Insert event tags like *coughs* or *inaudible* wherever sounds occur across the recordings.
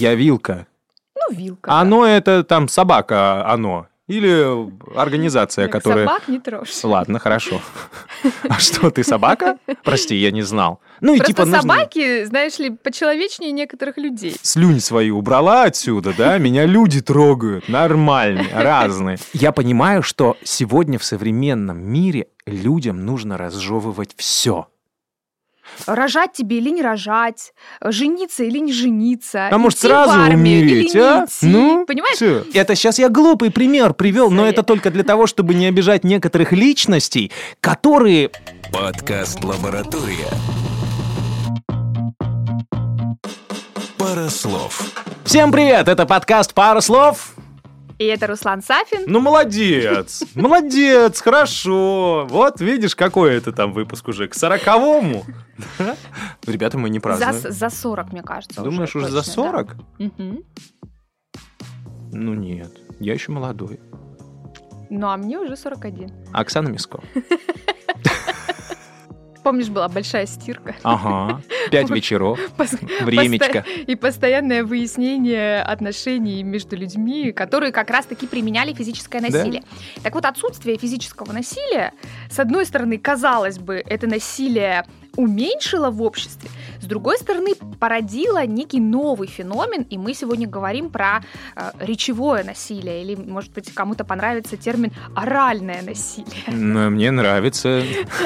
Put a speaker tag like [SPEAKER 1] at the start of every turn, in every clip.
[SPEAKER 1] Я вилка.
[SPEAKER 2] Ну, вилка. да.
[SPEAKER 1] Оно это там собака, оно. Или организация,
[SPEAKER 2] Так,
[SPEAKER 1] которая...
[SPEAKER 2] Собак не трожь.
[SPEAKER 1] Ладно, хорошо. А что, ты собака? Прости, я не знал. Ну и
[SPEAKER 2] Просто
[SPEAKER 1] типа нужно...
[SPEAKER 2] собаки, знаешь ли, почеловечнее некоторых людей.
[SPEAKER 1] Слюнь свою убрала отсюда, да? Меня люди трогают. Нормальные, разные. Я понимаю, что сегодня в современном мире людям нужно разжевывать все.
[SPEAKER 2] Рожать тебе или не рожать, жениться или не жениться.
[SPEAKER 1] А может сразу умереть, а?
[SPEAKER 2] идти.
[SPEAKER 1] Ну,
[SPEAKER 2] Понимаешь?
[SPEAKER 1] всё. Это сейчас я глупый пример привел, но это только для того, чтобы не обижать некоторых личностей, которые...
[SPEAKER 3] Подкаст «Лаборатория». Пара слов.
[SPEAKER 1] Всем привет, это подкаст «Пара слов».
[SPEAKER 2] И это Руслан Сафин.
[SPEAKER 1] Ну, молодец, молодец, хорошо. Вот, видишь, какой это там выпуск уже, к сороковому. Да? Ребята, мы не празднуем.
[SPEAKER 2] за 40, мне кажется.
[SPEAKER 1] Думаешь, уже за
[SPEAKER 2] точно, да.
[SPEAKER 1] 40?
[SPEAKER 2] Мгм.
[SPEAKER 1] Ну, нет, я еще молодой.
[SPEAKER 2] Ну, а мне уже 41.
[SPEAKER 1] Оксана Миско. *laughs*
[SPEAKER 2] Помнишь, была большая стирка?
[SPEAKER 1] Ага, *laughs* пять вечеров, *laughs* *laughs* времечко.
[SPEAKER 2] И постоянное выяснение отношений между людьми, которые как раз-таки применяли физическое
[SPEAKER 1] Да.
[SPEAKER 2] насилие. Так вот, отсутствие физического насилия, с одной стороны, казалось бы, это насилие уменьшило в обществе, с другой стороны, породило некий новый феномен, и мы сегодня говорим про э, речевое насилие, или, может быть, кому-то понравится термин оральное насилие.
[SPEAKER 1] Ну, Мне нравится.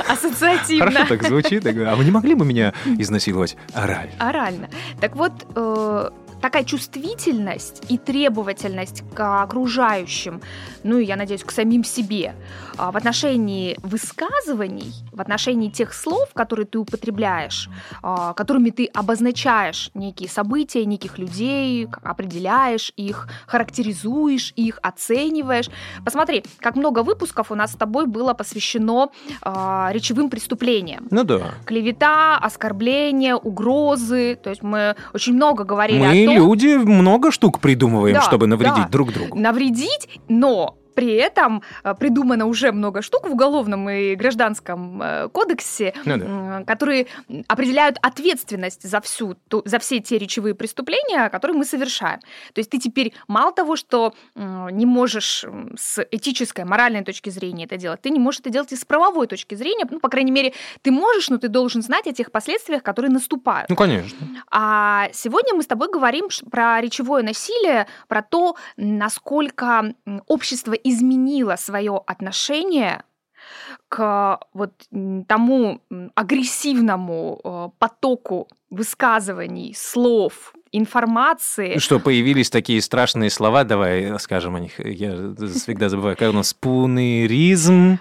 [SPEAKER 2] Ассоциативно.
[SPEAKER 1] Хорошо так звучит. А вы не могли бы меня изнасиловать орально?
[SPEAKER 2] Орально. Так вот, э, такая чувствительность и требовательность к окружающим, ну и, я надеюсь, к самим себе, а, в отношении высказываний, в отношении тех слов, которые ты употребляешь, а, которыми ты обозначаешь некие события, неких людей, определяешь их, характеризуешь их, оцениваешь. Посмотри, как много выпусков у нас с тобой было посвящено а, речевым преступлениям
[SPEAKER 1] Ну да.
[SPEAKER 2] клевета, оскорбления, угрозы. То есть мы очень много говорили
[SPEAKER 1] Мы,
[SPEAKER 2] о том,
[SPEAKER 1] люди, много штук придумываем,
[SPEAKER 2] Да,
[SPEAKER 1] чтобы навредить
[SPEAKER 2] да.
[SPEAKER 1] друг другу.
[SPEAKER 2] навредить, но при этом э, придумано уже много штук в уголовном и гражданском э, кодексе,
[SPEAKER 1] Ну да.
[SPEAKER 2] м, которые определяют ответственность за всю, за все те речевые преступления, которые мы совершаем. То есть ты теперь мало того, что не можешь с этической, моральной точки зрения это делать, ты не можешь это делать и с правовой точки зрения. Ну, по крайней мере, ты можешь, но ты должен знать о тех последствиях, которые наступают.
[SPEAKER 1] Ну, конечно.
[SPEAKER 2] А сегодня мы с тобой говорим про речевое насилие, про то, насколько общество изменило свое отношение к вот тому агрессивному э, потоку высказываний, слов, информации.
[SPEAKER 1] Ну Что, появились такие страшные слова, давай скажем о них. Я всегда забываю, как у нас спунеризм.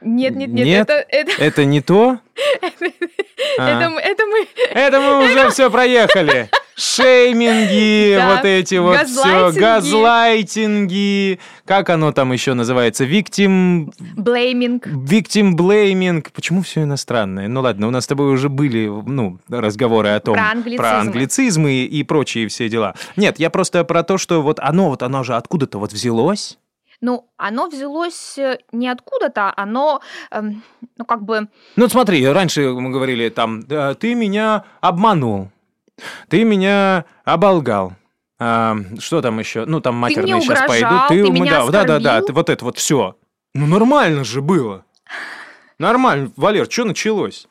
[SPEAKER 2] Нет, нет, нет,
[SPEAKER 1] Нет?
[SPEAKER 2] это, это,
[SPEAKER 1] Это не то? *laughs* А.
[SPEAKER 2] это, это мы
[SPEAKER 1] Это мы уже все проехали. Шейминги, *laughs* вот эти вот все,
[SPEAKER 2] Газлайтинги.
[SPEAKER 1] как оно там еще называется, виктим,
[SPEAKER 2] блейминг.
[SPEAKER 1] виктим блейминг. Почему все иностранное? Ну ладно, у нас с тобой уже были, ну, разговоры о том,
[SPEAKER 2] Про англицизмы.
[SPEAKER 1] про англицизмы и прочие все дела. Нет, я просто про то, что вот оно, вот оно же откуда-то вот взялось.
[SPEAKER 2] Ну, оно взялось э, не откуда-то, оно, эм, ну, как бы,
[SPEAKER 1] Ну, смотри, раньше мы говорили там, «Да, ты меня обманул, ты меня оболгал. А, что там еще? Ну, там матерные сейчас
[SPEAKER 2] угрожал,
[SPEAKER 1] пойдут.
[SPEAKER 2] ты
[SPEAKER 1] мы-
[SPEAKER 2] меня
[SPEAKER 1] да, да, да, да, ты- вот это вот все. Ну, нормально же было. Нормально. Валер, что началось?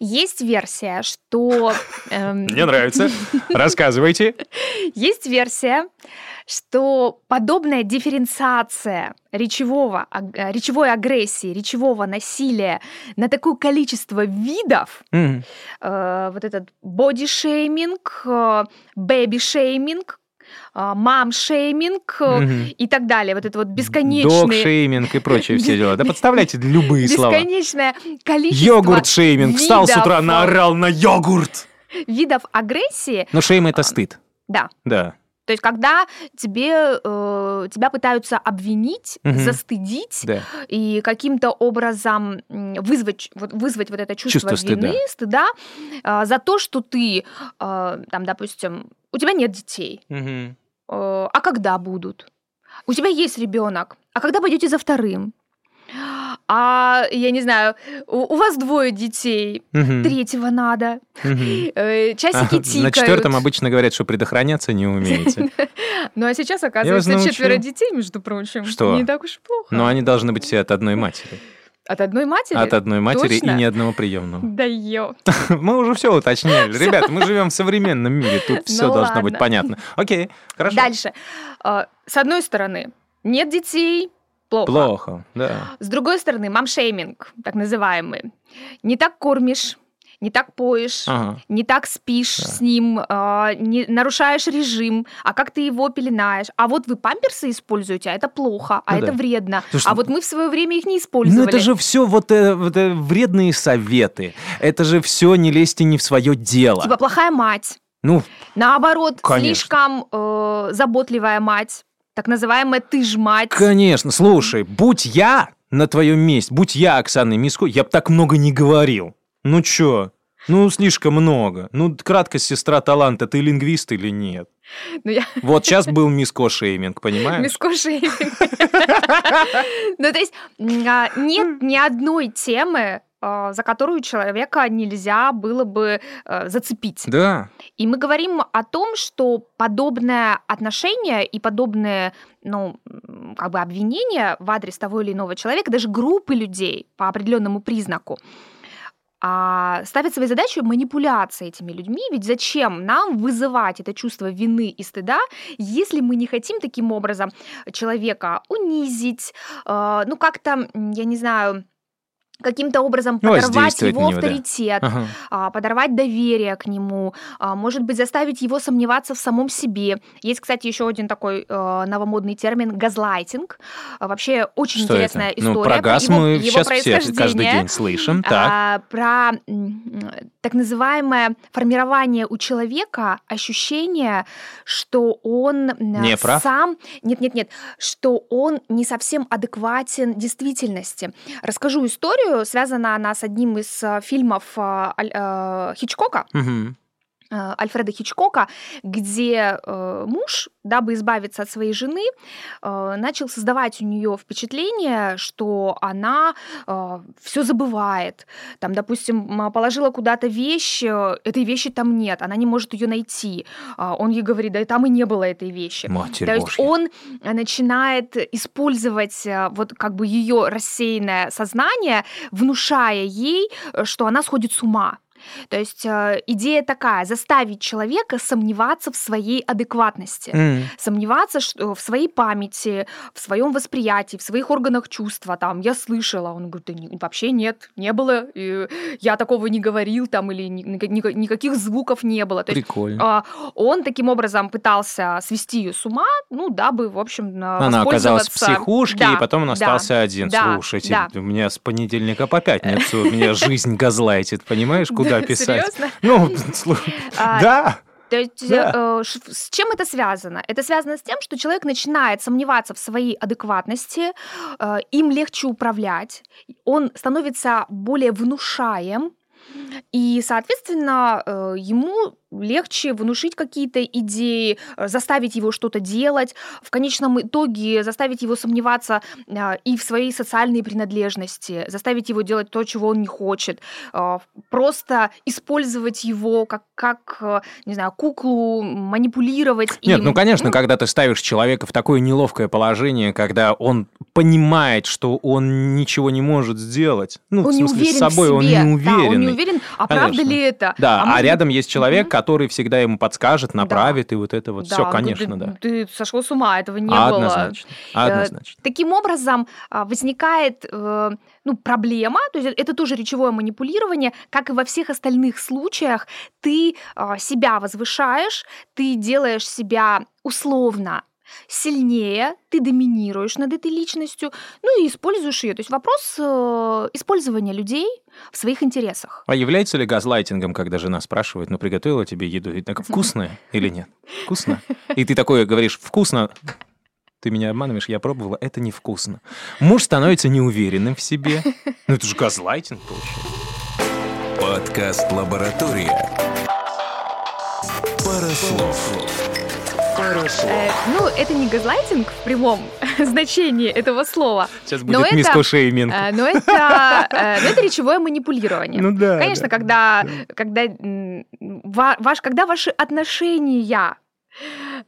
[SPEAKER 2] Есть версия, что... *laughs* эм,
[SPEAKER 1] Мне нравится. Рассказывайте. *laughs*
[SPEAKER 2] Есть версия, что подобная дифференциация речевого, э, речевой агрессии, речевого насилия на такое количество видов,
[SPEAKER 1] Мгм.
[SPEAKER 2] э, вот этот боди-шейминг, baby-shaming,
[SPEAKER 1] mom-shaming
[SPEAKER 2] и так далее, вот это вот бесконечные...
[SPEAKER 1] Dog-shaming и прочие *laughs* все дела. Да подставляйте любые слова.
[SPEAKER 2] Бесконечное количество
[SPEAKER 1] Йогурт- shaming. Встал с утра,
[SPEAKER 2] э,
[SPEAKER 1] наорал на йогурт.
[SPEAKER 2] видов агрессии,
[SPEAKER 1] Но шейм это
[SPEAKER 2] А,
[SPEAKER 1] стыд.
[SPEAKER 2] да,
[SPEAKER 1] Да.
[SPEAKER 2] То есть, когда тебе, э, тебя пытаются обвинить,
[SPEAKER 1] Мгм.
[SPEAKER 2] застыдить
[SPEAKER 1] Да.
[SPEAKER 2] и каким-то образом вызвать, вот, вызвать вот это чувство,
[SPEAKER 1] Чувство стыда.
[SPEAKER 2] вины, стыда э, за то, что ты, э, там, допустим, у тебя нет детей,
[SPEAKER 1] Мгм.
[SPEAKER 2] э, а когда будут? У тебя есть ребенок, а когда пойдете за вторым? А я не знаю, у, у вас двое детей,
[SPEAKER 1] Мгм.
[SPEAKER 2] третьего надо, *laughs* э, часики тикают.
[SPEAKER 1] На четвертом обычно говорят, что предохраняться не умеете. *laughs*
[SPEAKER 2] Ну а сейчас, оказывается, четверо детей, между прочим.
[SPEAKER 1] Что?
[SPEAKER 2] Не так уж и плохо.
[SPEAKER 1] Но они должны быть все от одной матери.
[SPEAKER 2] От одной матери?
[SPEAKER 1] От одной матери и
[SPEAKER 2] Точно?
[SPEAKER 1] ни одного приемного. *laughs*
[SPEAKER 2] Да ё.
[SPEAKER 1] Мы уже все уточнили. Ребята, мы живем в современном мире, тут все
[SPEAKER 2] Ну
[SPEAKER 1] должно быть понятно. Окей, хорошо.
[SPEAKER 2] Дальше. А, С одной стороны, нет детей, плохо.
[SPEAKER 1] Плохо, да.
[SPEAKER 2] С другой стороны, мамшейминг, так называемый. Не так кормишь, не так поешь,
[SPEAKER 1] Ага.
[SPEAKER 2] не так спишь
[SPEAKER 1] Да.
[SPEAKER 2] с ним, а, не нарушаешь режим, а как ты его пеленаешь. А вот вы памперсы используете, а это плохо, а
[SPEAKER 1] Ну
[SPEAKER 2] это
[SPEAKER 1] да.
[SPEAKER 2] вредно.
[SPEAKER 1] Слушай,
[SPEAKER 2] а вот мы в свое время их не использовали.
[SPEAKER 1] Ну это же все вот, э, вот, э, вредные советы. Это же все не лезьте не в свое дело.
[SPEAKER 2] Типа плохая мать.
[SPEAKER 1] Ну,
[SPEAKER 2] Наоборот,
[SPEAKER 1] Конечно.
[SPEAKER 2] слишком э, заботливая мать. Так называемая ты ж мать.
[SPEAKER 1] конечно, слушай, будь я на твоем месте, будь я Оксаной Миско, я бы так много не говорил. Ну чё? Ну, слишком много. Ну, краткость сестра таланта, ты лингвист или нет?
[SPEAKER 2] Ну, я *laughs*
[SPEAKER 1] Вот сейчас был миско шейминг, понимаешь?
[SPEAKER 2] мискошейминг. *laughs* Ну, то есть а, нет ни одной темы, за которую человека нельзя было бы э, зацепить.
[SPEAKER 1] Да.
[SPEAKER 2] И мы говорим о том, что подобное отношение и подобные, ну, как бы обвинения в адрес того или иного человека, даже группы людей по определенному признаку, а, ставят своей задачей манипуляция этими людьми. Ведь зачем нам вызывать это чувство вины и стыда, если мы не хотим таким образом человека унизить, э, ну как-то, я не знаю, каким-то образом
[SPEAKER 1] Ну,
[SPEAKER 2] подорвать
[SPEAKER 1] воздействовать
[SPEAKER 2] его
[SPEAKER 1] него, да.
[SPEAKER 2] авторитет,
[SPEAKER 1] Ага.
[SPEAKER 2] а, подорвать доверие к нему, а, может быть, заставить его сомневаться в самом себе. Есть, кстати, еще один такой э, новомодный термин газлайтинг. А, Вообще очень
[SPEAKER 1] Что
[SPEAKER 2] интересная
[SPEAKER 1] это?
[SPEAKER 2] история.
[SPEAKER 1] Ну, про газ
[SPEAKER 2] его,
[SPEAKER 1] мы
[SPEAKER 2] его
[SPEAKER 1] сейчас все каждый день слышим. Так.
[SPEAKER 2] А, про так называемое формирование у человека ощущения, что он м,
[SPEAKER 1] Не прав?
[SPEAKER 2] сам... Нет, нет, нет, что он не совсем адекватен действительности. Расскажу историю. Связана она с одним из э, фильмов э, э, Хичкока.
[SPEAKER 1] Мгм.
[SPEAKER 2] Э, Альфреда Хичкока, где э, муж, дабы избавиться от своей жены, э, начал создавать у нее впечатление, что она все забывает. Там, допустим, положила куда-то вещь, этой вещи там нет, она не может ее найти. А Он ей говорит, да и там и не было этой вещи.
[SPEAKER 1] Матерь
[SPEAKER 2] То есть он начинает использовать вот как бы ее рассеянное сознание, внушая ей, что она сходит с ума. То есть э, идея такая: заставить человека сомневаться в своей адекватности,
[SPEAKER 1] М.
[SPEAKER 2] сомневаться что, в своей памяти, в своем восприятии, в своих органах чувства. Там я слышала, он говорит, да не- вообще нет, не было, и я такого не говорил, там или ни- ни- ни- никаких звуков не было. То есть
[SPEAKER 1] Прикольно.
[SPEAKER 2] а, он таким образом пытался свести ее с ума, ну, дабы, в общем, а,
[SPEAKER 1] Она оказалась в психушке,
[SPEAKER 2] Да,
[SPEAKER 1] и потом он
[SPEAKER 2] да,
[SPEAKER 1] остался один.
[SPEAKER 2] да,
[SPEAKER 1] Слушайте,
[SPEAKER 2] да.
[SPEAKER 1] у меня с понедельника по пятницу, меня жизнь *laughs* газлайтит, понимаешь, куда
[SPEAKER 2] Да, *laughs*
[SPEAKER 1] писать?
[SPEAKER 2] серьезно? *laughs*
[SPEAKER 1] Ну, *laughs*
[SPEAKER 2] А,
[SPEAKER 1] да.
[SPEAKER 2] То есть
[SPEAKER 1] Да.
[SPEAKER 2] э, с чем это связано? Это связано с тем, что человек начинает сомневаться в своей адекватности, э, им легче управлять, он становится более внушаем, и, соответственно, э, ему легче внушить какие-то идеи, э, заставить его что-то делать, в конечном итоге заставить его сомневаться э, и в своей социальной принадлежности, заставить его делать то, чего он не хочет, просто использовать его как, как не знаю, куклу, манипулировать
[SPEAKER 1] Нет,
[SPEAKER 2] им.
[SPEAKER 1] ну, конечно, когда ты ставишь человека в такое неловкое положение, когда он понимает, что он ничего не может сделать. Ну,
[SPEAKER 2] он
[SPEAKER 1] в
[SPEAKER 2] не
[SPEAKER 1] смысле,
[SPEAKER 2] уверен
[SPEAKER 1] с собой
[SPEAKER 2] в
[SPEAKER 1] он
[SPEAKER 2] себе.
[SPEAKER 1] не
[SPEAKER 2] Да, он не уверен, а правда ли это?
[SPEAKER 1] Да, а,
[SPEAKER 2] может быть,
[SPEAKER 1] рядом есть человек, который всегда ему подскажет, направит, и вот это вот
[SPEAKER 2] да,
[SPEAKER 1] все,
[SPEAKER 2] говорит,
[SPEAKER 1] конечно, да.
[SPEAKER 2] Ты сошел с ума, этого не
[SPEAKER 1] А,
[SPEAKER 2] было.
[SPEAKER 1] Однозначно. Однозначно.
[SPEAKER 2] Таким образом а, возникает э, ну, проблема, то есть это тоже речевое манипулирование, как и во всех остальных случаях, ты а, себя возвышаешь, ты делаешь себя условно сильнее, ты доминируешь над этой личностью, ну и используешь ее. То есть вопрос э, использования людей в своих интересах.
[SPEAKER 1] А является ли газлайтингом, когда жена спрашивает, ну, приготовила тебе еду, и так, вкусная или нет? Вкусно? И ты такое говоришь, вкусно, ты меня обманываешь, я пробовала, это невкусно. Муж становится неуверенным в себе. Ну, это же газлайтинг получается.
[SPEAKER 3] Подкаст «Лаборатория». Пара слов.
[SPEAKER 2] Э, ну, это не газлайтинг в прямом *laughs* значении этого слова.
[SPEAKER 1] Сейчас
[SPEAKER 2] Но
[SPEAKER 1] будет
[SPEAKER 2] это-
[SPEAKER 1] шейминг.
[SPEAKER 2] Э, Но это, э, но это речевое манипулирование.
[SPEAKER 1] Ну да.
[SPEAKER 2] Конечно,
[SPEAKER 1] да.
[SPEAKER 2] когда, когда, м, ва- ваш, когда ваши отношения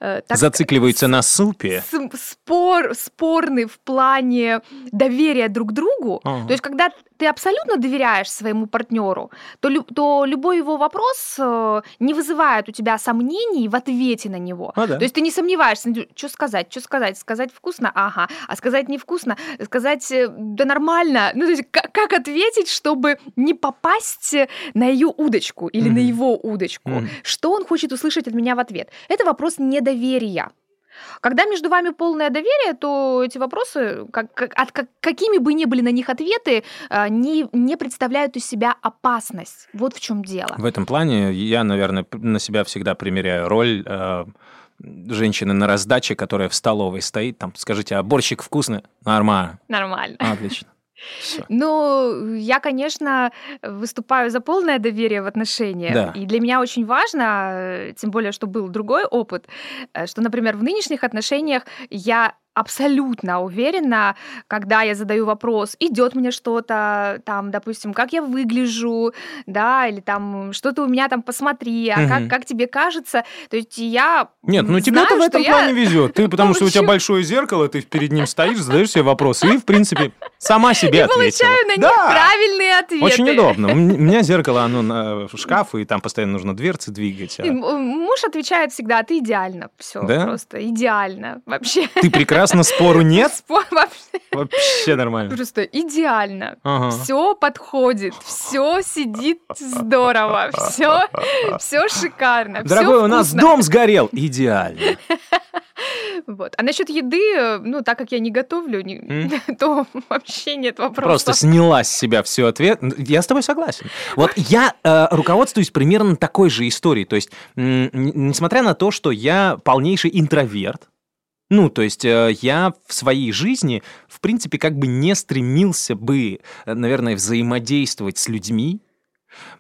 [SPEAKER 2] э, так
[SPEAKER 1] Зацикливаются на супе.
[SPEAKER 2] спор, спорны в плане доверия друг другу,
[SPEAKER 1] Ага.
[SPEAKER 2] то есть когда ты абсолютно доверяешь своему партнеру, то, то любой его вопрос э, не вызывает у тебя сомнений в ответе на него.
[SPEAKER 1] А, да.
[SPEAKER 2] То есть ты не сомневаешься, что сказать, что сказать, сказать вкусно, ага, а сказать невкусно, сказать э, да нормально. Ну, то есть как, как ответить, чтобы не попасть на ее удочку или на
[SPEAKER 1] Мгм.
[SPEAKER 2] его удочку?
[SPEAKER 1] Мгм.
[SPEAKER 2] Что он хочет услышать от меня в ответ? Это вопрос недоверия. Когда между вами полное доверие, то эти вопросы, как, как- от, как- какими бы ни были на них ответы, а, не, не представляют из себя опасность. Вот в чем дело.
[SPEAKER 1] В этом плане я, наверное, на себя всегда примеряю роль э, женщины на раздаче, которая в столовой стоит, там, скажите, а борщик вкусный? Нормально.
[SPEAKER 2] Нормально.
[SPEAKER 1] Отлично. Всё.
[SPEAKER 2] Ну, я, конечно, выступаю за полное доверие в отношениях.
[SPEAKER 1] Да.
[SPEAKER 2] И для меня очень важно, э, тем более, что был другой опыт, э, что, например, в нынешних отношениях я абсолютно уверена, когда я задаю вопрос, идет мне что-то, там, допустим, как я выгляжу, да, или там что-то у меня там посмотри, а как,
[SPEAKER 1] Мгм.
[SPEAKER 2] как тебе кажется. То есть я
[SPEAKER 1] Нет, ну тебе-то в этом плане везет. Ты, потому что у тебя
[SPEAKER 2] получу-
[SPEAKER 1] большое зеркало, ты перед ним стоишь, задаешь себе вопросы и, в принципе, сама себе
[SPEAKER 2] и
[SPEAKER 1] ответила.
[SPEAKER 2] получаю на них
[SPEAKER 1] Да.
[SPEAKER 2] правильные ответы.
[SPEAKER 1] Очень удобно. У *laughs* меня зеркало, оно на шкаф, и там постоянно нужно дверцы двигать. а
[SPEAKER 2] Муж отвечает всегда, ты идеально. Все,
[SPEAKER 1] Да?
[SPEAKER 2] просто идеально. Вообще.
[SPEAKER 1] Ты прекрасно, спору нет? *laughs*
[SPEAKER 2] Спор вообще
[SPEAKER 1] Вообще нормально.
[SPEAKER 2] просто идеально.
[SPEAKER 1] Ага.
[SPEAKER 2] Все подходит, все сидит здорово, все, все шикарно.
[SPEAKER 1] Дорогой, у нас дом сгорел. Идеально. *laughs*
[SPEAKER 2] Вот. А насчет еды, ну, так как я не готовлю, не-
[SPEAKER 1] М. *laughs*
[SPEAKER 2] то вообще нет вопросов.
[SPEAKER 1] Просто сняла с себя всю ответ. Я с тобой согласен. Вот я э, руководствуюсь примерно такой же историей. То есть, несмотря на то, что я полнейший интроверт, ну, то есть э, я в своей жизни, в принципе, как бы не стремился бы, э, наверное, взаимодействовать с людьми.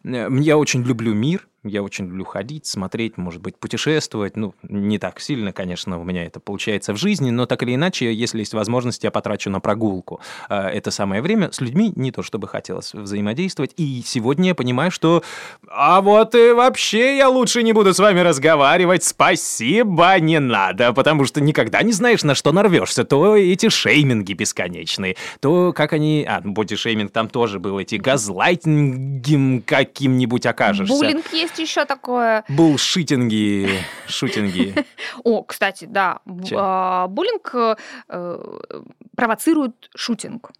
[SPEAKER 1] Я очень люблю мир, я очень люблю ходить, смотреть, может быть, путешествовать. Ну, не так сильно, конечно, у меня это получается в жизни, но так или иначе, если есть возможность, я потрачу на прогулку э, это самое время. С людьми не то, чтобы хотелось взаимодействовать. И сегодня я понимаю, что... А вот и вообще я лучше не буду с вами разговаривать. Спасибо, не надо, потому что никогда не знаешь, на что нарвешься. То эти шейминги бесконечные, то как они... А, ну, бодишейминг там тоже был, эти газлайтингом каким-нибудь окажешься.
[SPEAKER 2] Буллинг есть еще такое.
[SPEAKER 1] Булшитинги, шутинги. *laughs*
[SPEAKER 2] О, кстати, да, а, буллинг э, провоцирует шутинг.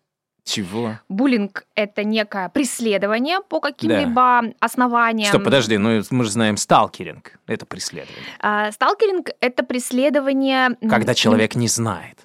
[SPEAKER 1] Чего?
[SPEAKER 2] Буллинг — это некое преследование по каким-либо основаниям.
[SPEAKER 1] Стоп, подожди, ну мы же знаем сталкеринг. Это преследование.
[SPEAKER 2] А, Сталкеринг — это преследование...
[SPEAKER 1] Когда человек не знает.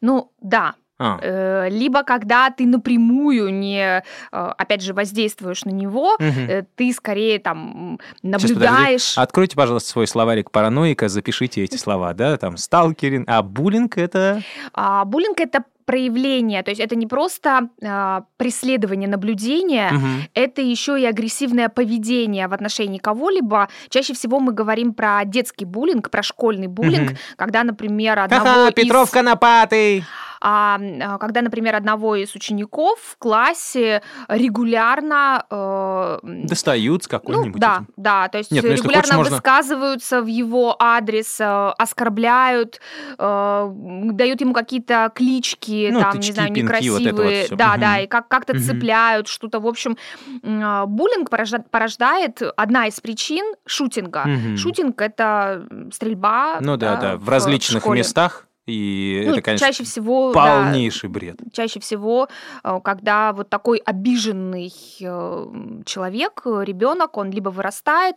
[SPEAKER 2] Ну, да.
[SPEAKER 1] А,
[SPEAKER 2] Э, Либо когда ты напрямую не, э, опять же, воздействуешь на него, э, ты скорее там м,
[SPEAKER 1] Сейчас,
[SPEAKER 2] наблюдаешь...
[SPEAKER 1] Откройте, пожалуйста, свой словарик параноика, запишите эти слова, да, там сталкеринг, а буллинг это...
[SPEAKER 2] А буллинг — это проявление, то есть это не просто а, преследование, наблюдение,
[SPEAKER 1] Мгм.
[SPEAKER 2] это еще и агрессивное поведение в отношении кого-либо. Чаще всего мы говорим про детский буллинг, про школьный буллинг,
[SPEAKER 1] Мгм.
[SPEAKER 2] когда, например, одного
[SPEAKER 1] Ха-ха,
[SPEAKER 2] из...
[SPEAKER 1] Петров Конопатый!
[SPEAKER 2] А, а, когда, например, одного из учеников в классе регулярно... э,
[SPEAKER 1] Достают с
[SPEAKER 2] ну,
[SPEAKER 1] какой-нибудь...
[SPEAKER 2] да,
[SPEAKER 1] этим.
[SPEAKER 2] да, то есть
[SPEAKER 1] Нет, ну,
[SPEAKER 2] регулярно
[SPEAKER 1] хочешь, можно-
[SPEAKER 2] высказываются в его адрес, э, оскорбляют, э, дают ему какие-то клички,
[SPEAKER 1] Ну,
[SPEAKER 2] там,
[SPEAKER 1] тычки,
[SPEAKER 2] не знаю,
[SPEAKER 1] пинки, вот вот
[SPEAKER 2] некрасивые, да,
[SPEAKER 1] Мгм.
[SPEAKER 2] да, и как- как-то
[SPEAKER 1] Мгм.
[SPEAKER 2] цепляют, что-то, в общем, а, буллинг порожда- порождает одна из причин шутинга.
[SPEAKER 1] Мгм.
[SPEAKER 2] Шутинг это стрельба.
[SPEAKER 1] Ну да, да, в различных
[SPEAKER 2] школе.
[SPEAKER 1] местах, и
[SPEAKER 2] Ну,
[SPEAKER 1] это, конечно,
[SPEAKER 2] чаще всего, да,
[SPEAKER 1] полнейший бред.
[SPEAKER 2] чаще всего, э, когда вот такой обиженный э, человек, ребенок, он либо вырастает,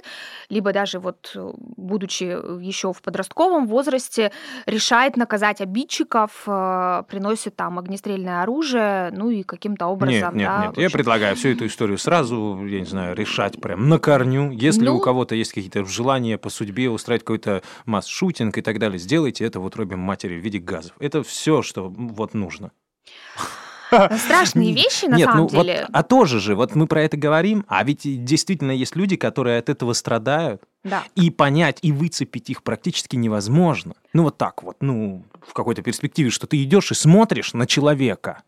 [SPEAKER 2] либо даже вот э, будучи еще в подростковом возрасте, решает наказать обидчиков, э, приносит там огнестрельное оружие, ну и каким-то образом,
[SPEAKER 1] Нет, нет,
[SPEAKER 2] да,
[SPEAKER 1] нет.
[SPEAKER 2] в
[SPEAKER 1] Я
[SPEAKER 2] общем,
[SPEAKER 1] предлагаю всю эту историю сразу, я не знаю, решать прям на корню. Если
[SPEAKER 2] Ну-
[SPEAKER 1] у кого-то есть какие-то желания по судьбе устраивать какой-то масс-шутинг и так далее, сделайте это в утробе матери в виде газов. Это все, что вот нужно. *laughs*
[SPEAKER 2] страшные вещи на
[SPEAKER 1] Нет,
[SPEAKER 2] самом
[SPEAKER 1] ну вот,
[SPEAKER 2] деле.
[SPEAKER 1] а тоже же, вот мы про это говорим, а ведь действительно есть люди, которые от этого страдают,
[SPEAKER 2] Да.
[SPEAKER 1] и понять, и выцепить их практически невозможно. Ну вот так вот, ну, в какой-то перспективе, что ты идешь и смотришь на человека.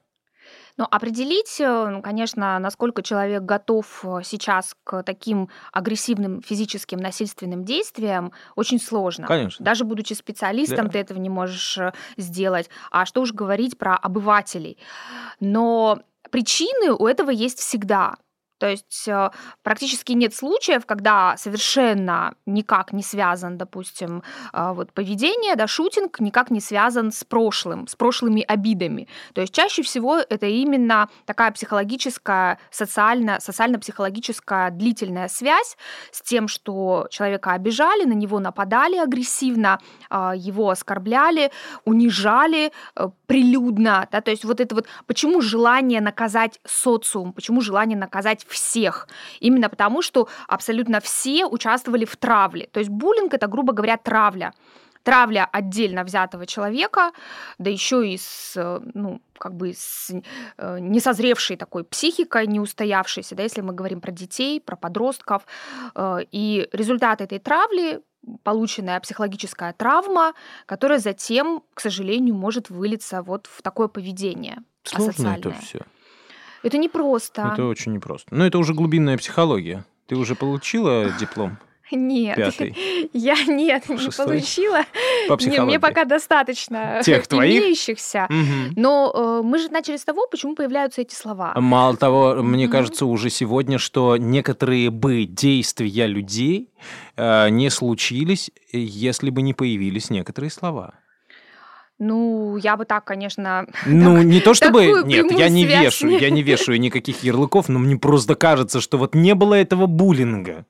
[SPEAKER 2] Но определить, э, ну, конечно, насколько человек готов э, сейчас к таким агрессивным физическим насильственным действиям, очень сложно.
[SPEAKER 1] Конечно.
[SPEAKER 2] Даже будучи специалистом,
[SPEAKER 1] Да.
[SPEAKER 2] ты этого не можешь э, сделать. А что уж говорить про обывателей. Но причины у этого есть всегда. То есть э, практически нет случаев, когда совершенно никак не связан, допустим, э, вот поведение, да, шутинг никак не связан с прошлым, с прошлыми обидами. То есть чаще всего это именно такая психологическая, социально, социально-психологическая длительная связь с тем, что человека обижали, на него нападали агрессивно, а, его оскорбляли, унижали э, прилюдно. Да? То есть вот это вот почему желание наказать социум, почему желание наказать всех? Именно потому, что абсолютно все участвовали в травле. То есть буллинг это, грубо говоря, травля травля отдельно взятого человека, да еще и с, ну, как бы с э, несозревшей такой психикой, не устоявшейся, да, если мы говорим про детей, про подростков. Э, И результат этой травли полученная психологическая травма, которая затем, к сожалению, может вылиться вот в такое поведение
[SPEAKER 1] Сложно это все.
[SPEAKER 2] Это непросто.
[SPEAKER 1] Это очень непросто. Но это уже глубинная психология. Ты уже получила диплом
[SPEAKER 2] Нет,
[SPEAKER 1] пятый *laughs*
[SPEAKER 2] я нет, не
[SPEAKER 1] Шестой?
[SPEAKER 2] получила.
[SPEAKER 1] по
[SPEAKER 2] Не,
[SPEAKER 1] психологии?
[SPEAKER 2] мне пока достаточно *laughs*
[SPEAKER 1] Тех *laughs* твоих?
[SPEAKER 2] имеющихся.
[SPEAKER 1] Мгм.
[SPEAKER 2] Но э, мы же начали с того, почему появляются эти слова.
[SPEAKER 1] Мало того, мне
[SPEAKER 2] Мгм.
[SPEAKER 1] кажется уже сегодня, что некоторые бы действия людей э, не случились, если бы не появились некоторые слова.
[SPEAKER 2] Ну, я бы так, конечно...
[SPEAKER 1] Ну, не то чтобы... Нет, я не вешаю,
[SPEAKER 2] не-
[SPEAKER 1] я не вешаю никаких ярлыков, но мне просто кажется, что вот не было этого буллинга.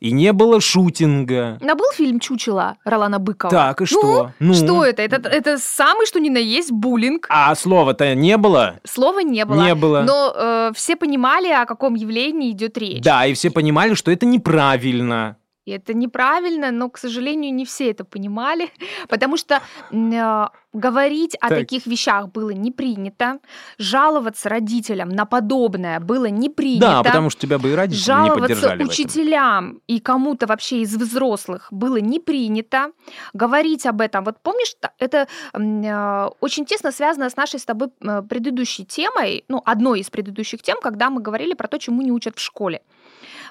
[SPEAKER 1] И не было шутинга.
[SPEAKER 2] Но был фильм «Чучело» Ролана Быкова.
[SPEAKER 1] Так, и
[SPEAKER 2] Ну,
[SPEAKER 1] что? Ну?
[SPEAKER 2] Что это? это? Это самый, что ни на есть, буллинг.
[SPEAKER 1] А слова-то не было?
[SPEAKER 2] Слова не было.
[SPEAKER 1] Не было.
[SPEAKER 2] Но э, все понимали, о каком явлении идет речь.
[SPEAKER 1] Да, и все понимали, что это неправильно.
[SPEAKER 2] И это неправильно, но, к сожалению, не все это понимали, *laughs* потому что э, говорить о
[SPEAKER 1] Так.
[SPEAKER 2] таких вещах было не принято, жаловаться родителям на подобное было не принято.
[SPEAKER 1] Да, потому что тебя бы и родители не
[SPEAKER 2] Жаловаться
[SPEAKER 1] поддержали в этом.
[SPEAKER 2] учителям и кому-то вообще из взрослых было не принято. Говорить об этом, вот помнишь, это э, очень тесно связано с нашей с тобой предыдущей темой, ну, одной из предыдущих тем, когда мы говорили про то, чему не учат в школе.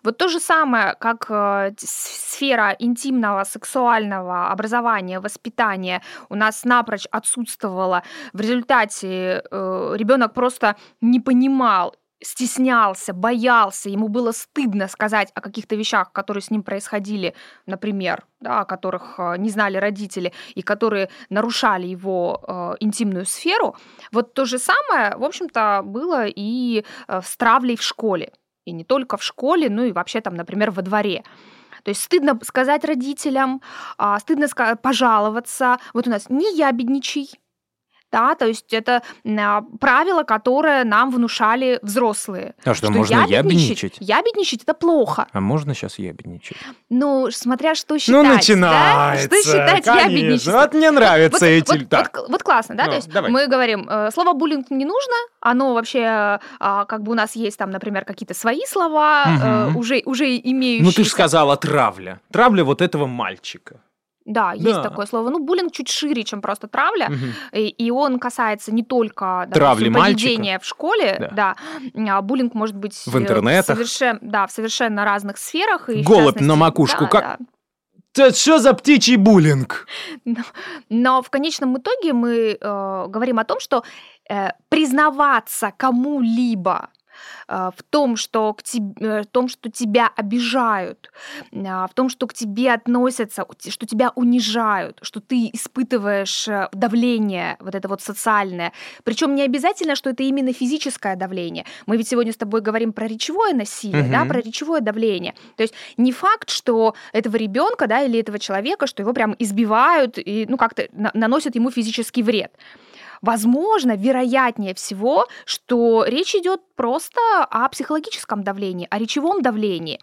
[SPEAKER 2] Вот то же самое, как э, сфера интимного, сексуального образования, воспитания у нас напрочь отсутствовала. В результате ребенок просто не понимал, стеснялся, боялся, ему было стыдно сказать о каких-то вещах, которые с ним происходили, например, да, о которых э, не знали родители и которые нарушали его э, интимную сферу. Вот то же самое, в общем-то, было и э, с травлей в школе. И не только в школе, ну и вообще там, например, во дворе. То есть стыдно сказать родителям, а, стыдно пожаловаться. Вот у нас не ябедничай, да, то есть это а, правило, которое нам внушали взрослые.
[SPEAKER 1] А что, можно ябедничать?
[SPEAKER 2] Ябедничать это плохо.
[SPEAKER 1] А можно сейчас ябедничать?
[SPEAKER 2] Ну, смотря что считать.
[SPEAKER 1] ну,
[SPEAKER 2] да?
[SPEAKER 1] начинается.
[SPEAKER 2] Что считать ябедничеством?
[SPEAKER 1] Вот мне нравятся
[SPEAKER 2] Вот,
[SPEAKER 1] эти...
[SPEAKER 2] вот-
[SPEAKER 1] так.
[SPEAKER 2] вот- вот классно, да?
[SPEAKER 1] Ну,
[SPEAKER 2] То есть
[SPEAKER 1] давай.
[SPEAKER 2] мы говорим, э, слово буллинг не нужно, оно вообще, а, как бы у нас есть там, например, какие-то свои слова,
[SPEAKER 1] Мгм.
[SPEAKER 2] уже, уже имеющиеся.
[SPEAKER 1] Ну, ты же сказала травля. Травля вот этого мальчика.
[SPEAKER 2] Да, есть
[SPEAKER 1] Да.
[SPEAKER 2] такое слово. Ну, буллинг чуть шире, чем просто травля.
[SPEAKER 1] Мгм.
[SPEAKER 2] И, и он касается не только
[SPEAKER 1] Травли
[SPEAKER 2] допустим,
[SPEAKER 1] мальчика.
[SPEAKER 2] поведения в школе, да. а буллинг может быть
[SPEAKER 1] В интернетах.
[SPEAKER 2] совершенно, да, в совершенно разных сферах. И
[SPEAKER 1] Голубь на макушку,
[SPEAKER 2] да,
[SPEAKER 1] как-
[SPEAKER 2] да.
[SPEAKER 1] Это что за птичий буллинг? *laughs*
[SPEAKER 2] Но в конечном итоге мы э, говорим о том, что э, признаваться кому-либо э, в том, что, к теб- э, в том, что тебя обижают, э, в том, что к тебе относятся, что тебя унижают, что ты испытываешь э, давление, вот это вот социальное. Причем не обязательно, что это именно физическое давление. Мы ведь сегодня с тобой говорим про речевое насилие, да,
[SPEAKER 1] Мгм.
[SPEAKER 2] про речевое давление. То есть не факт, что этого ребенка, да, или этого человека, что его прям избивают и, ну, как-то на- наносят ему физический вред. Возможно, вероятнее всего, что речь идет просто о психологическом давлении, о речевом давлении.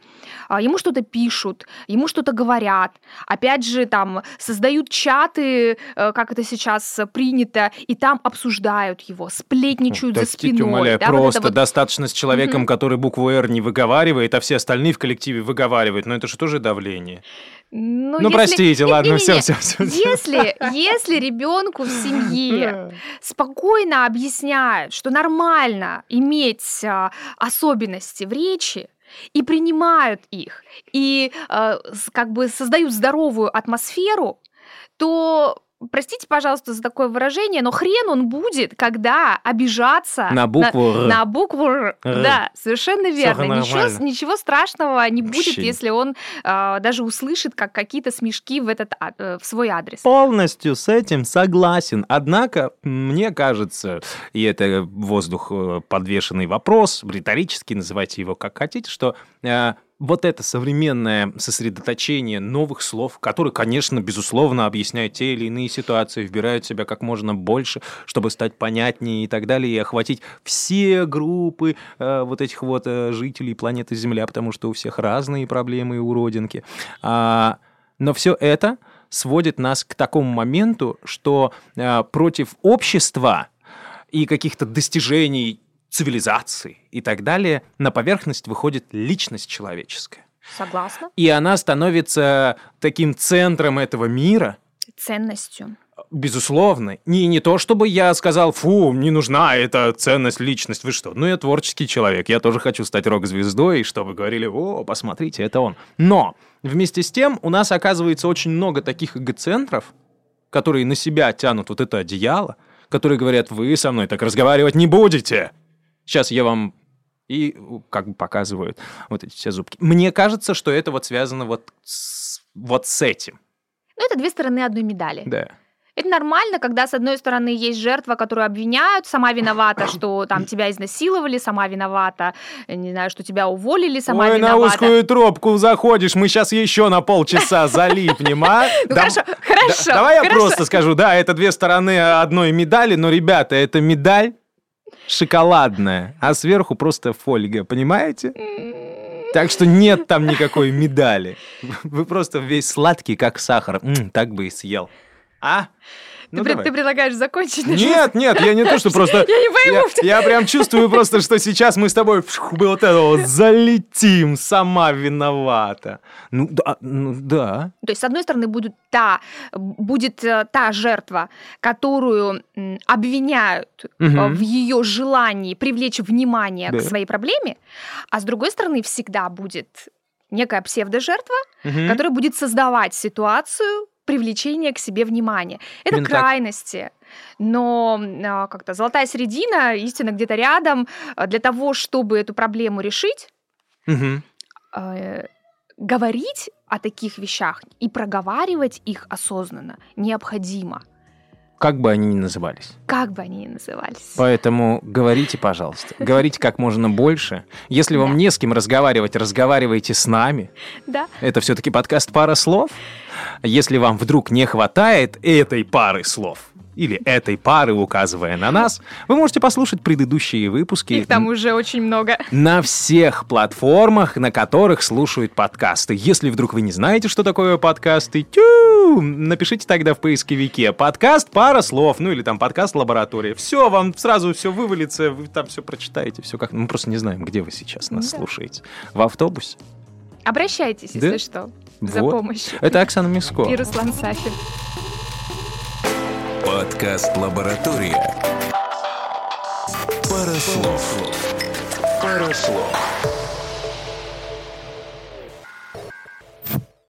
[SPEAKER 2] А, ему что-то пишут, ему что-то говорят, опять же, там создают чаты, э, как это сейчас принято, и там обсуждают его, сплетничают за
[SPEAKER 1] Простите,
[SPEAKER 2] спиной.
[SPEAKER 1] умоляю,
[SPEAKER 2] да, вот
[SPEAKER 1] просто
[SPEAKER 2] вот.
[SPEAKER 1] достаточно с человеком,
[SPEAKER 2] Мгм.
[SPEAKER 1] который букву «Р» не выговаривает, а все остальные в коллективе выговаривают. Но это же тоже давление.
[SPEAKER 2] Ну,
[SPEAKER 1] Ну,
[SPEAKER 2] если-
[SPEAKER 1] простите,
[SPEAKER 2] не-
[SPEAKER 1] ладно,
[SPEAKER 2] не-
[SPEAKER 1] все,
[SPEAKER 2] не-
[SPEAKER 1] все, все.
[SPEAKER 2] Если, если ребенку в семье спокойно объясняют, что нормально иметь а, особенности в речи, и принимают их, и а, как бы создают здоровую атмосферу, то простите, пожалуйста, за такое выражение, но хрен он будет, когда обижаться
[SPEAKER 1] На букву «Р».
[SPEAKER 2] на букву «Р».
[SPEAKER 1] «Р».
[SPEAKER 2] Да, совершенно верно. Ничего, ничего страшного не будет,
[SPEAKER 1] Вообще.
[SPEAKER 2] если он а, даже услышит как какие-то смешки в, этот, а- э, в свой адрес.
[SPEAKER 1] Полностью с этим согласен. Однако, мне кажется, и это воздух э, подвешенный вопрос, риторический, называйте его как хотите, что э, вот это современное сосредоточение новых слов, которые, конечно, безусловно, объясняют те или иные ситуации, вбирают в себя как можно больше, чтобы стать понятнее и так далее, и охватить все группы э, вот этих вот э, жителей планеты Земля, потому что у всех разные проблемы и уродинки. А, но все это сводит нас к такому моменту, что э, против общества и каких-то достижений цивилизации и так далее на поверхность выходит личность человеческая.
[SPEAKER 2] Согласна.
[SPEAKER 1] И она становится таким центром этого мира,
[SPEAKER 2] Ценностью.
[SPEAKER 1] Безусловно. Не, не то, чтобы я сказал, фу, не нужна эта ценность, личность, вы что? Ну, я творческий человек, я тоже хочу стать рок-звездой, и чтобы говорили, о, посмотрите, это он. Но вместе с тем у нас оказывается очень много таких эгоцентров, которые на себя тянут вот это одеяло, которые говорят, вы со мной так разговаривать не будете. Сейчас я вам и как бы показывают вот эти все зубки. Мне кажется, что это вот связано вот с, вот с этим.
[SPEAKER 2] Ну, это две стороны одной медали.
[SPEAKER 1] Да.
[SPEAKER 2] Это нормально, когда с одной стороны есть жертва, которую обвиняют, сама виновата, *coughs* что там тебя изнасиловали, сама виновата, не знаю, что тебя уволили, сама
[SPEAKER 1] Ой, на
[SPEAKER 2] виновата.
[SPEAKER 1] узкую тропку заходишь, мы сейчас еще на полчаса залипнем, а? *laughs*
[SPEAKER 2] Ну
[SPEAKER 1] Да-
[SPEAKER 2] хорошо,
[SPEAKER 1] да-
[SPEAKER 2] хорошо.
[SPEAKER 1] Давай я
[SPEAKER 2] хорошо.
[SPEAKER 1] просто скажу, да, это две стороны одной медали, но, ребята, это медаль шоколадная, а сверху просто фольга, понимаете? Так что нет там никакой медали. Вы просто весь сладкий, как сахар. М, так бы и съел. А?
[SPEAKER 2] Ты,
[SPEAKER 1] Ну, давай.
[SPEAKER 2] ты предлагаешь закончить?
[SPEAKER 1] Нет, нет, я не то, что просто... *laughs*
[SPEAKER 2] Я не пойму.
[SPEAKER 1] Я, я прям чувствую просто, что сейчас мы с тобой вот это вот залетим, сама виновата. Ну да, ну да.
[SPEAKER 2] То есть, с одной стороны, будет та, будет э, та жертва, которую обвиняют
[SPEAKER 1] Мгм.
[SPEAKER 2] в ее желании привлечь внимание
[SPEAKER 1] Да.
[SPEAKER 2] к своей проблеме, а с другой стороны, всегда будет некая псевдожертва,
[SPEAKER 1] Мгм.
[SPEAKER 2] которая будет создавать ситуацию привлечения к себе внимания. Это
[SPEAKER 1] Именно так.
[SPEAKER 2] крайности. Но а, как-то золотая середина, истина где-то рядом. А, Для того, чтобы эту проблему решить,
[SPEAKER 1] Мгм.
[SPEAKER 2] э, говорить о таких вещах и проговаривать их осознанно необходимо,
[SPEAKER 1] Как бы они ни назывались.
[SPEAKER 2] как бы они ни назывались.
[SPEAKER 1] Поэтому говорите, пожалуйста. *laughs* Говорите как можно больше. Если вам
[SPEAKER 2] Да.
[SPEAKER 1] не с кем разговаривать, разговаривайте с нами.
[SPEAKER 2] Да.
[SPEAKER 1] Это все-таки подкаст «Пара слов». Если вам вдруг не хватает этой пары слов, или этой пары, указывая на нас, вы можете послушать предыдущие выпуски.
[SPEAKER 2] Их там уже очень много.
[SPEAKER 1] на всех платформах, на которых слушают подкасты. Если вдруг вы не знаете, что такое подкасты, тю, напишите тогда в поисковике подкаст пара слов, ну или там подкаст лаборатория. Все, вам сразу все вывалится, вы там все прочитаете, все как. Мы просто не знаем, где вы сейчас нас
[SPEAKER 2] Да.
[SPEAKER 1] слушаете. В автобусе.
[SPEAKER 2] Обращайтесь,
[SPEAKER 1] Да?
[SPEAKER 2] если что, за
[SPEAKER 1] Вот.
[SPEAKER 2] помощью.
[SPEAKER 1] Это Оксана Миско.
[SPEAKER 2] И Руслан Сафин.
[SPEAKER 3] Подкаст «Лаборатория». Пара слов. Пара слов.